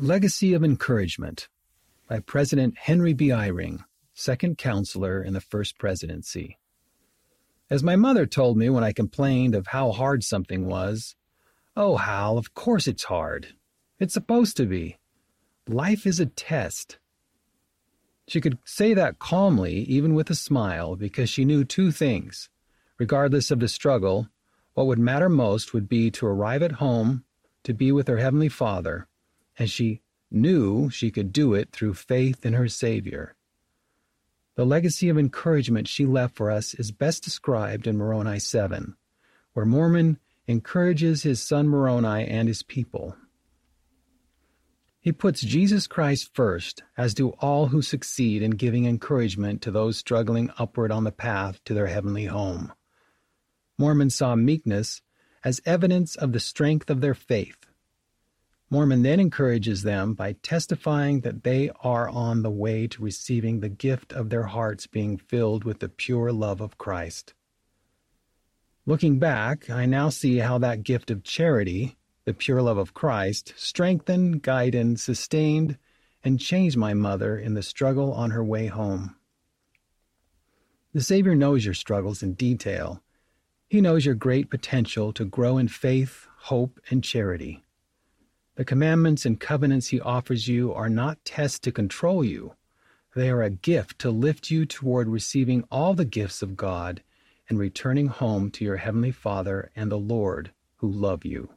Legacy of Encouragement by President Henry B. Eyring, second counselor in the First Presidency. As my mother told me when I complained of how hard something was, Oh, Hal, of course it's hard. It's supposed to be. Life is a test. She could say that calmly, even with a smile, because she knew two things. Regardless of the struggle, what would matter most would be to arrive at home, to be with her Heavenly Father, and she knew she could do it through faith in her Savior. The legacy of encouragement she left for us is best described in Moroni 7, where Mormon encourages his son Moroni and his people. He puts Jesus Christ first, as do all who succeed in giving encouragement to those struggling upward on the path to their heavenly home. Mormon saw meekness as evidence of the strength of their faith Mormon then encourages them by testifying that they are on the way to receiving the gift of their hearts being filled with the pure love of Christ. Looking back, I now see how that gift of charity, the pure love of Christ, strengthened, guided, sustained, and changed my mother in the struggle on her way home. The Savior knows your struggles in detail. He knows your great potential to grow in faith, hope, and charity. The commandments and covenants he offers you are not tests to control you. They are a gift to lift you toward receiving all the gifts of God and returning home to your Heavenly Father and the Lord who love you.